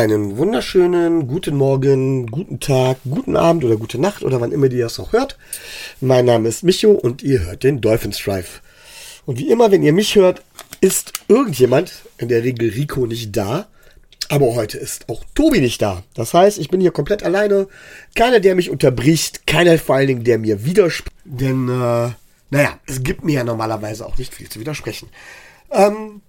Einen wunderschönen guten Morgen, guten Tag, guten Abend oder gute Nacht oder wann immer ihr das auch hört. Mein Name ist Micho und ihr hört den Dolphins Drive. Und wie immer, wenn ihr mich hört, ist irgendjemand, in der Regel Rico, nicht da. Aber heute ist auch Tobi nicht da. Das heißt, ich bin hier komplett alleine. Keiner, der mich unterbricht. Keiner vor allen Dingen, der mir widerspricht. Denn, äh, naja, es gibt mir ja normalerweise auch nicht viel zu widersprechen. Ähm,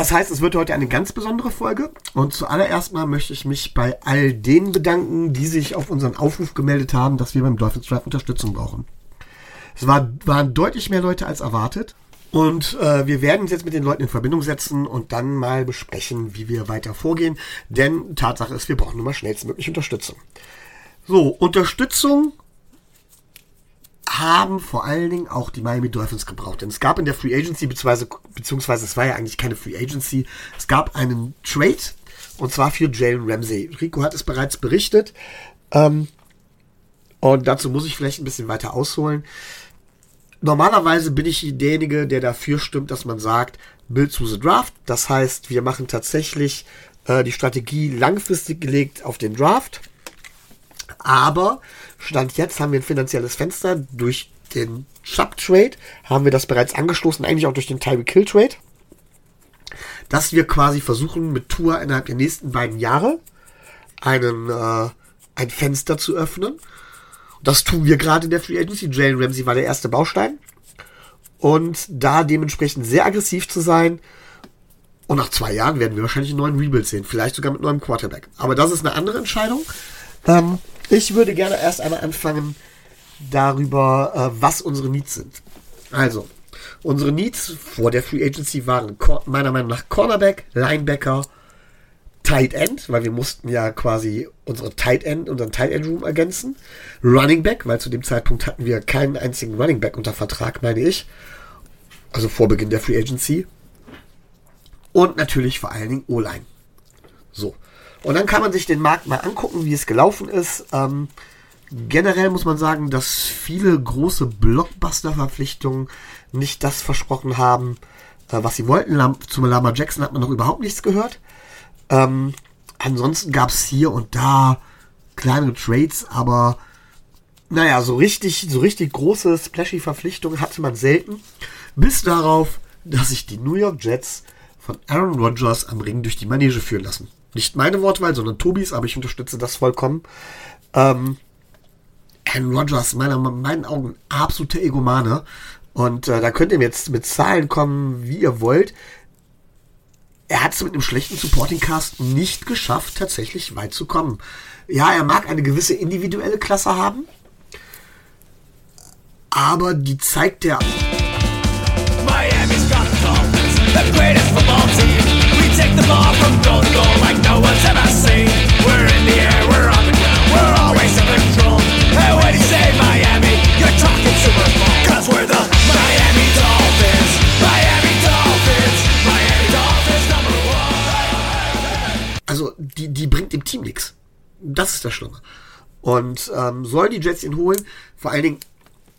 das heißt, es wird heute eine ganz besondere Folge. Und zuallererst mal möchte ich mich bei all denen bedanken, die sich auf unseren Aufruf gemeldet haben, dass wir beim Dolphins Drive Unterstützung brauchen. Es war, waren deutlich mehr Leute als erwartet. Und äh, wir werden uns jetzt mit den Leuten in Verbindung setzen und dann mal besprechen, wie wir weiter vorgehen. Denn Tatsache ist, wir brauchen nun mal schnellstmöglich Unterstützung. So, Unterstützung haben vor allen Dingen auch die Miami Dolphins gebraucht. Denn es gab in der Free Agency, beziehungsweise, beziehungsweise es war ja eigentlich keine Free Agency, es gab einen Trade und zwar für Jalen Ramsey. Rico hat es bereits berichtet. Ähm, und dazu muss ich vielleicht ein bisschen weiter ausholen. Normalerweise bin ich derjenige, der dafür stimmt, dass man sagt, Build to the Draft. Das heißt, wir machen tatsächlich äh, die Strategie langfristig gelegt auf den Draft. Aber Stand jetzt haben wir ein finanzielles Fenster durch den Chubb-Trade, haben wir das bereits angestoßen, eigentlich auch durch den Tyreek Hill Trade, dass wir quasi versuchen, mit Tour innerhalb der nächsten beiden Jahre einen, äh, ein Fenster zu öffnen. Das tun wir gerade in der Free Agency. Jalen Ramsey war der erste Baustein. Und da dementsprechend sehr aggressiv zu sein. Und nach zwei Jahren werden wir wahrscheinlich einen neuen Rebuild sehen. Vielleicht sogar mit neuem Quarterback. Aber das ist eine andere Entscheidung. Ähm, ich würde gerne erst einmal anfangen darüber, äh, was unsere Needs sind. Also, unsere Needs vor der Free Agency waren meiner Meinung nach Cornerback, Linebacker, Tight End, weil wir mussten ja quasi unsere Tight End, unseren Tight End Room ergänzen. Running Back, weil zu dem Zeitpunkt hatten wir keinen einzigen Running Back unter Vertrag, meine ich. Also vor Beginn der Free Agency. Und natürlich vor allen Dingen O-Line. So. Und dann kann man sich den Markt mal angucken, wie es gelaufen ist. Ähm, generell muss man sagen, dass viele große Blockbuster-Verpflichtungen nicht das versprochen haben, äh, was sie wollten. Lam zum Lama Jackson hat man noch überhaupt nichts gehört. Ähm, ansonsten gab es hier und da kleine Trades, aber naja, so richtig, so richtig große splashy Verpflichtungen hatte man selten. Bis darauf, dass sich die New York Jets von Aaron Rodgers am Ring durch die Manege führen lassen. Nicht meine Wortwahl, sondern Tobis, aber ich unterstütze das vollkommen. Ähm, Aaron Rodgers, meiner, meinen Augen, absolute Egomane. Und äh, da könnt ihr jetzt mit Zahlen kommen, wie ihr wollt. Er hat es mit einem schlechten Supporting Cast nicht geschafft, tatsächlich weit zu kommen. Ja, er mag eine gewisse individuelle Klasse haben, aber die zeigt er. Miami's got the greatest football team Also, die, die bringt dem Team nichts. Das ist das Schlimme. Und ähm, sollen die Jets ihn holen? Vor allen Dingen,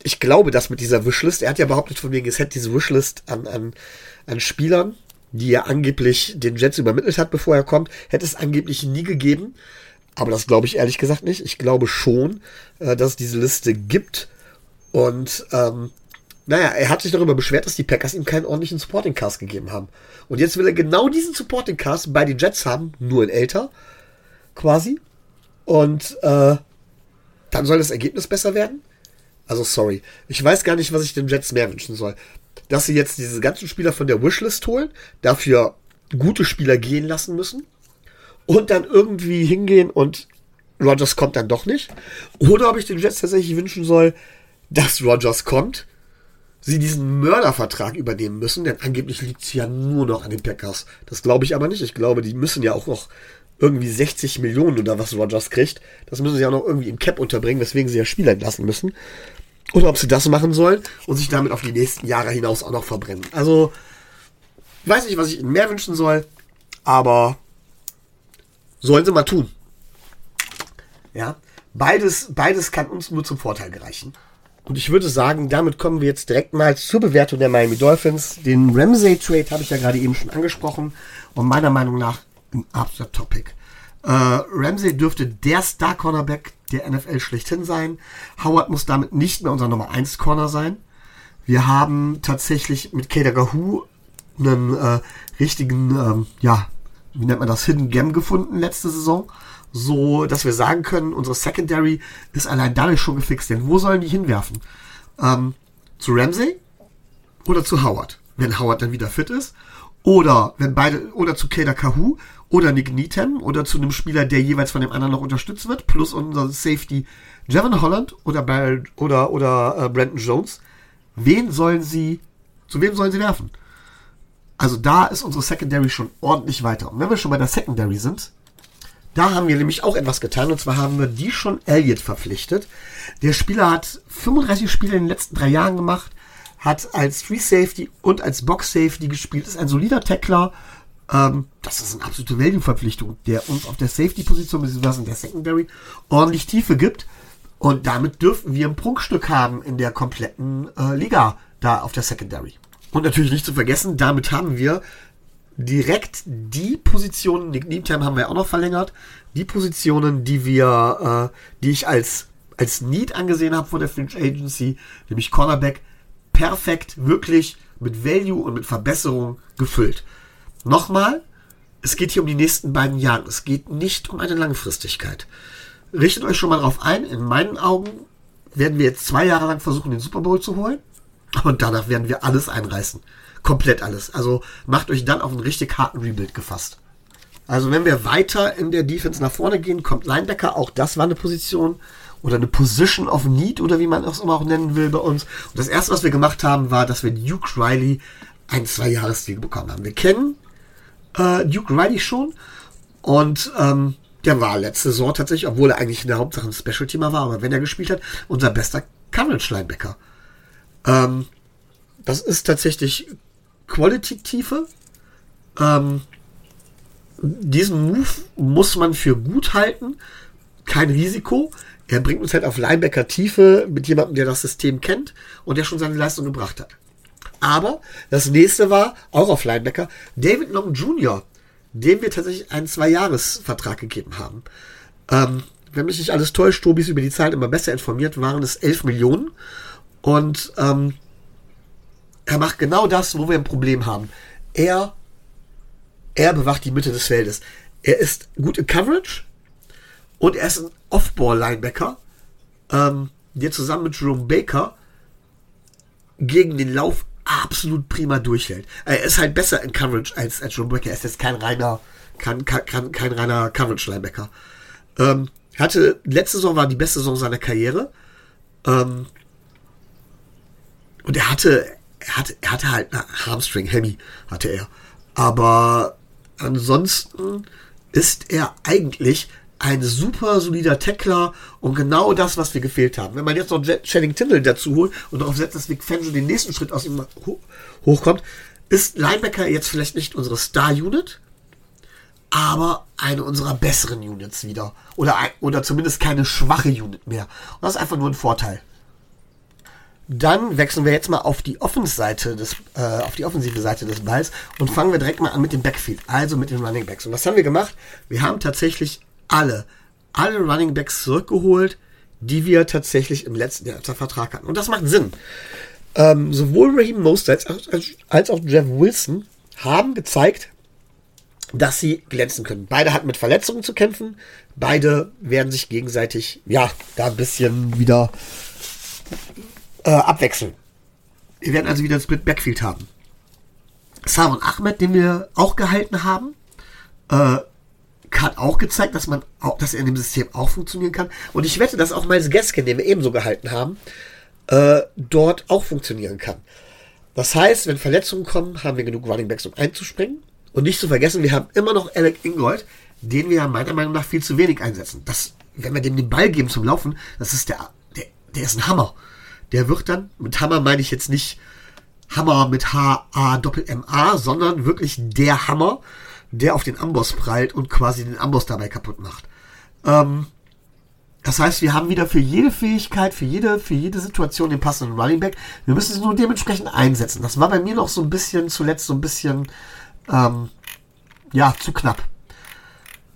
ich glaube, dass mit dieser Wishlist, er hat ja behauptet von wegen, es hätte diese Wishlist an, an, an Spielern, die er angeblich den Jets übermittelt hat, bevor er kommt, hätte es angeblich nie gegeben. Aber das glaube ich ehrlich gesagt nicht. Ich glaube schon, äh, dass es diese Liste gibt. Und ähm, naja, er hat sich darüber beschwert, dass die Packers ihm keinen ordentlichen Supporting Cast gegeben haben. Und jetzt will er genau diesen Supporting Cast bei den Jets haben, nur in älter, quasi. Und äh, dann soll das Ergebnis besser werden. Also sorry, ich weiß gar nicht, was ich den Jets mehr wünschen soll dass sie jetzt diese ganzen Spieler von der Wishlist holen, dafür gute Spieler gehen lassen müssen und dann irgendwie hingehen und Rogers kommt dann doch nicht. Oder ob ich den Jets tatsächlich wünschen soll, dass Rogers kommt, sie diesen Mördervertrag übernehmen müssen, denn angeblich liegt es ja nur noch an den Packers. Das glaube ich aber nicht. Ich glaube, die müssen ja auch noch irgendwie 60 Millionen oder was Rogers kriegt. Das müssen sie auch noch irgendwie im Cap unterbringen, weswegen sie ja Spieler entlassen müssen. Oder ob sie das machen sollen und sich damit auf die nächsten Jahre hinaus auch noch verbrennen. Also, weiß nicht, was ich ihnen mehr wünschen soll, aber sollen sie mal tun. Ja, beides, beides kann uns nur zum Vorteil gereichen. Und ich würde sagen, damit kommen wir jetzt direkt mal zur Bewertung der Miami Dolphins. Den Ramsey Trade habe ich ja gerade eben schon angesprochen und meiner Meinung nach ein absoluter Topic. Äh, Ramsey dürfte der Star-Cornerback der NFL schlechthin sein. Howard muss damit nicht mehr unser Nummer 1 Corner sein. Wir haben tatsächlich mit Kader Gahu einen äh, richtigen, ähm, ja, wie nennt man das, Hidden Gem gefunden letzte Saison. So, dass wir sagen können, unsere Secondary ist allein dadurch schon gefixt. Denn wo sollen die hinwerfen? Ähm, zu Ramsey oder zu Howard? Wenn Howard dann wieder fit ist. Oder wenn beide, oder zu Kader Kahu oder Nick Needham oder zu einem Spieler, der jeweils von dem anderen noch unterstützt wird, plus unser Safety Jevon Holland oder Barrett oder, oder äh, Brandon Jones. Wen sollen sie, zu wem sollen sie werfen? Also da ist unsere Secondary schon ordentlich weiter. Und wenn wir schon bei der Secondary sind, da haben wir nämlich auch etwas getan. Und zwar haben wir die schon Elliott verpflichtet. Der Spieler hat 35 Spiele in den letzten drei Jahren gemacht, hat als Free Safety und als Box Safety gespielt, ist ein solider Tackler. Ähm, das ist eine absolute Value-Verpflichtung, der uns auf der Safety-Position bzw. in der Secondary ordentlich Tiefe gibt. Und damit dürfen wir ein Prunkstück haben in der kompletten äh, Liga da auf der Secondary. Und natürlich nicht zu vergessen, damit haben wir direkt die Positionen, Nick Needham haben wir auch noch verlängert, die Positionen, die wir, äh, die ich als, als Need angesehen habe vor der Fringe Agency, nämlich Cornerback, perfekt, wirklich mit Value und mit Verbesserung gefüllt. Nochmal, es geht hier um die nächsten beiden Jahre. Es geht nicht um eine Langfristigkeit. Richtet euch schon mal darauf ein. In meinen Augen werden wir jetzt zwei Jahre lang versuchen, den Super Bowl zu holen. Und danach werden wir alles einreißen. Komplett alles. Also macht euch dann auf einen richtig harten Rebuild gefasst. Also wenn wir weiter in der Defense nach vorne gehen, kommt Linebacker. Auch das war eine Position oder eine Position of Need oder wie man es immer auch nennen will bei uns. Und das erste, was wir gemacht haben, war, dass wir Duke Riley ein Zwei-Jahres-Deal bekommen haben. Wir kennen äh, Duke Riley schon und ähm, der war letzte Saison tatsächlich, obwohl er eigentlich in der Hauptsache ein Special-Teamer war, aber wenn er gespielt hat, unser bester Coverage-Linebacker. Ähm, das ist tatsächlich Quality-Tiefe. Ähm, diesen Move muss man für gut halten. Kein Risiko. Er bringt uns halt auf Linebacker-Tiefe mit jemandem, der das System kennt und der schon seine Leistung gebracht hat. Aber das nächste war, auch auf Linebacker, David Long Jr., dem wir tatsächlich einen Zwei-Jahres-Vertrag gegeben haben. Ähm, wenn mich nicht alles täuscht, Tobi ist über die Zahlen immer besser informiert, waren es 11 Millionen. Und ähm, er macht genau das, wo wir ein Problem haben. Er, er bewacht die Mitte des Feldes. Er ist gut in Coverage und er ist ein Off-Ball-Linebacker, ähm, der zusammen mit Jerome Baker gegen den Lauf absolut prima durchhält. Er ist halt besser in Coverage als, als Jerome Baker. Er ist jetzt kein reiner, kein, kein, kein reiner Coverage-Linebacker. Ähm, hatte, letzte Saison war die beste Saison seiner Karriere. Ähm, und er hatte, er hatte, er hatte halt eine Hamstring, Hemi hatte er. Aber ansonsten ist er eigentlich ein super solider Tackler und genau das, was wir gefehlt haben. Wenn man jetzt noch Channing Tindall dazu holt und darauf setzt, dass Vic Fangio den nächsten Schritt aus ihm hochkommt, ist Linebacker jetzt vielleicht nicht unsere Star-Unit, aber eine unserer besseren Units wieder. Oder, oder zumindest keine schwache Unit mehr. Und das ist einfach nur ein Vorteil. Dann wechseln wir jetzt mal auf die Offense-Seite des, äh, auf die offensive Seite des Balls und fangen wir direkt mal an mit dem Backfield, also mit den Running Backs. Und was haben wir gemacht? Wir haben tatsächlich alle, alle Running Backs zurückgeholt, die wir tatsächlich im letzten Jahr unter Vertrag hatten. Und das macht Sinn. Ähm, sowohl Raheem Mostert als, als auch Jeff Wilson haben gezeigt, dass sie glänzen können. Beide hatten mit Verletzungen zu kämpfen. Beide werden sich gegenseitig, ja, da ein bisschen wieder äh, abwechseln. Wir werden also wieder ein Split Backfield haben. Savon Ahmed, den wir auch gehalten haben, äh, hat auch gezeigt, dass man auch, dass er in dem System auch funktionieren kann. Und ich wette, dass auch Miles Gaskin, den wir ebenso gehalten haben, äh, dort auch funktionieren kann. Das heißt, wenn Verletzungen kommen, haben wir genug Running Backs, um einzuspringen. Und nicht zu vergessen, wir haben immer noch Alec Ingold, den wir meiner Meinung nach viel zu wenig einsetzen. Das, wenn wir dem den Ball geben zum Laufen, das ist der, der, der ist ein Hammer der wird dann, mit Hammer meine ich jetzt nicht Hammer mit H-A-Doppel-M-A, sondern wirklich der Hammer, der auf den Amboss prallt und quasi den Amboss dabei kaputt macht. Ähm, das heißt, wir haben wieder für jede Fähigkeit, für jede, für jede Situation den passenden Running Back. Wir müssen es nur dementsprechend einsetzen. Das war bei mir noch so ein bisschen, zuletzt so ein bisschen, ähm, ja, zu knapp.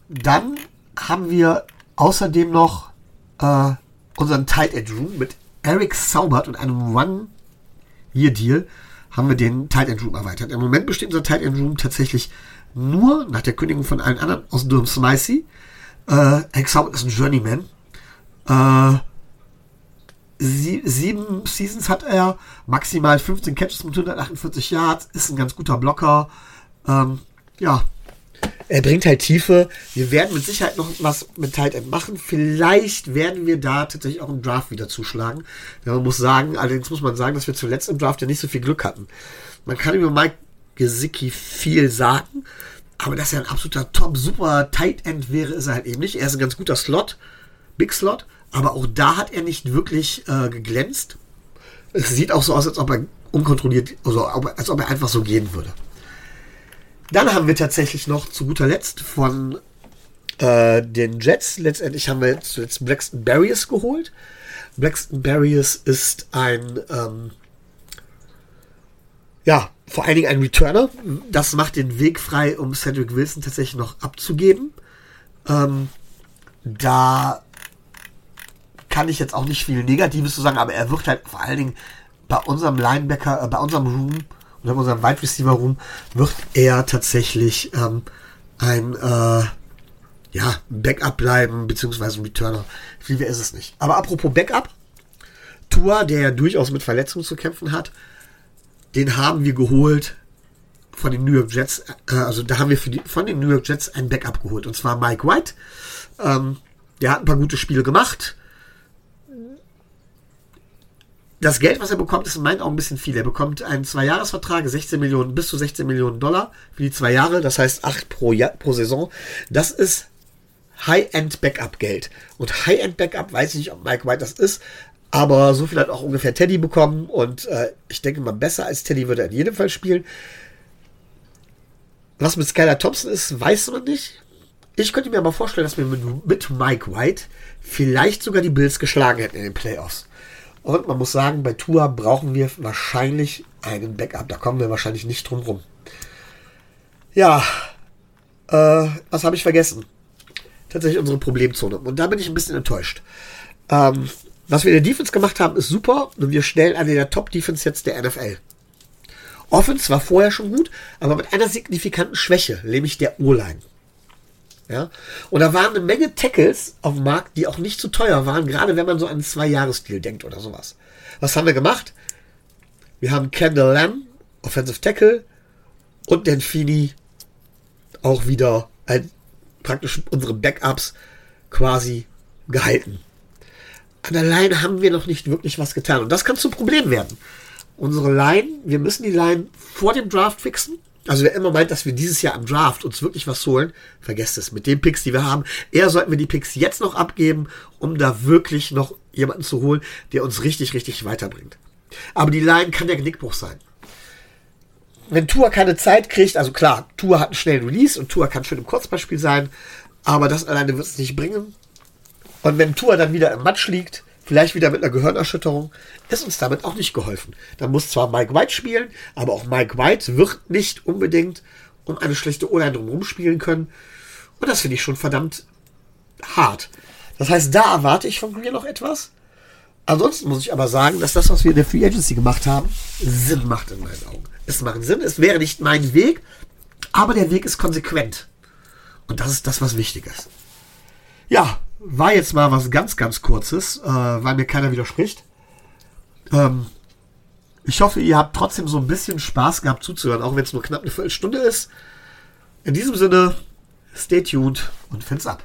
Dann haben wir außerdem noch äh, unseren Tight End Room mit Eric Saubert und einem One-Year-Deal haben wir den Tight End Room erweitert. Im Moment besteht unser Tight End Room tatsächlich nur nach der Kündigung von allen anderen aus Durham Smicey. Äh, Saubert ist ein Journeyman. Äh, sie, sieben Seasons hat er, maximal 15 Catches mit 148 Yards, ist ein ganz guter Blocker. Ähm, ja, er bringt halt Tiefe. Wir werden mit Sicherheit noch was mit Tight End machen. Vielleicht werden wir da tatsächlich auch im Draft wieder zuschlagen. Ja, man muss sagen, allerdings muss man sagen, dass wir zuletzt im Draft ja nicht so viel Glück hatten. Man kann über Mike Gesicki viel sagen, aber dass er ein absoluter Top, super Tight End wäre, ist er halt eben nicht. Er ist ein ganz guter Slot, Big Slot, aber auch da hat er nicht wirklich äh, geglänzt. Es sieht auch so aus, als ob er unkontrolliert, also als ob er einfach so gehen würde. Dann haben wir tatsächlich noch zu guter Letzt von äh, den Jets, letztendlich haben wir zuletzt Braxton Barriers geholt. Braxton Barriers ist ein, ähm, ja, vor allen Dingen ein Returner. Das macht den Weg frei, um Cedric Wilson tatsächlich noch abzugeben. Ähm, da kann ich jetzt auch nicht viel Negatives zu sagen, aber er wird halt vor allen Dingen bei unserem Linebacker, äh, bei unserem Room und in unserem Wide Receiver Room wird er tatsächlich ähm, ein äh, ja, Backup bleiben, beziehungsweise ein Returner. Viel mehr ist es nicht. Aber apropos Backup, Tua, der ja durchaus mit Verletzungen zu kämpfen hat, den haben wir geholt von den New York Jets. Äh, also da haben wir die, von den New York Jets ein Backup geholt. Und zwar Mike White. Ähm, der hat ein paar gute Spiele gemacht das Geld, was er bekommt, ist in meinen Augen ein bisschen viel. Er bekommt einen Zwei-Jahres-Vertrag, 16 Millionen, bis zu 16 Millionen Dollar für die zwei Jahre, das heißt 8 pro, pro Saison. Das ist High-End-Backup-Geld. Und High-End-Backup, weiß ich nicht, ob Mike White das ist, aber so viel hat auch ungefähr Teddy bekommen und äh, ich denke mal, besser als Teddy würde er in jedem Fall spielen. Was mit Skylar Thompson ist, weiß man nicht. Ich könnte mir aber vorstellen, dass wir mit, mit Mike White vielleicht sogar die Bills geschlagen hätten in den Playoffs. Und man muss sagen, bei Tua brauchen wir wahrscheinlich einen Backup. Da kommen wir wahrscheinlich nicht drum rum. Ja, äh, was habe ich vergessen? Tatsächlich unsere Problemzone. Und da bin ich ein bisschen enttäuscht. Ähm, was wir in der Defense gemacht haben, ist super. Und wir stellen eine der Top-Defense jetzt der NFL. Offense war vorher schon gut, aber mit einer signifikanten Schwäche, nämlich der O-Line. Ja? Und da waren eine Menge Tackles auf dem Markt, die auch nicht zu teuer waren, gerade wenn man so an einen Zwei-Jahres-Deal denkt oder sowas. Was haben wir gemacht? Wir haben Kendall Lamb, Offensive Tackle, und Feeney auch wieder ein, praktisch unsere Backups quasi gehalten. An der Line haben wir noch nicht wirklich was getan. Und das kann zum Problem werden. Unsere Line, wir müssen die Line vor dem Draft fixen. Also wer immer meint, dass wir dieses Jahr am Draft uns wirklich was holen, vergesst es. Mit den Picks, die wir haben, eher sollten wir die Picks jetzt noch abgeben, um da wirklich noch jemanden zu holen, der uns richtig, richtig weiterbringt. Aber die Line kann der Genickbruch sein. Wenn Tour keine Zeit kriegt, also klar, Tour hat einen schnellen Release und Tour kann schön im Kurzbeispiel sein, aber das alleine wird es nicht bringen. Und wenn Tour dann wieder im Matsch liegt, vielleicht wieder mit einer Gehirnerschütterung, ist uns damit auch nicht geholfen. Da muss zwar Mike White spielen, aber auch Mike White wird nicht unbedingt um eine schlechte O-Line drumherum spielen können. Und das finde ich schon verdammt hart. Das heißt, da erwarte ich von mir noch etwas. Ansonsten muss ich aber sagen, dass das, was wir in der Free Agency gemacht haben, Sinn macht in meinen Augen. Es macht Sinn, es wäre nicht mein Weg, aber der Weg ist konsequent. Und das ist das, was wichtig ist. Ja, war jetzt mal was ganz, ganz Kurzes, äh, weil mir keiner widerspricht. Ähm, ich hoffe, ihr habt trotzdem so ein bisschen Spaß gehabt zuzuhören, auch wenn es nur knapp eine Viertelstunde ist. In diesem Sinne, stay tuned und fans ab.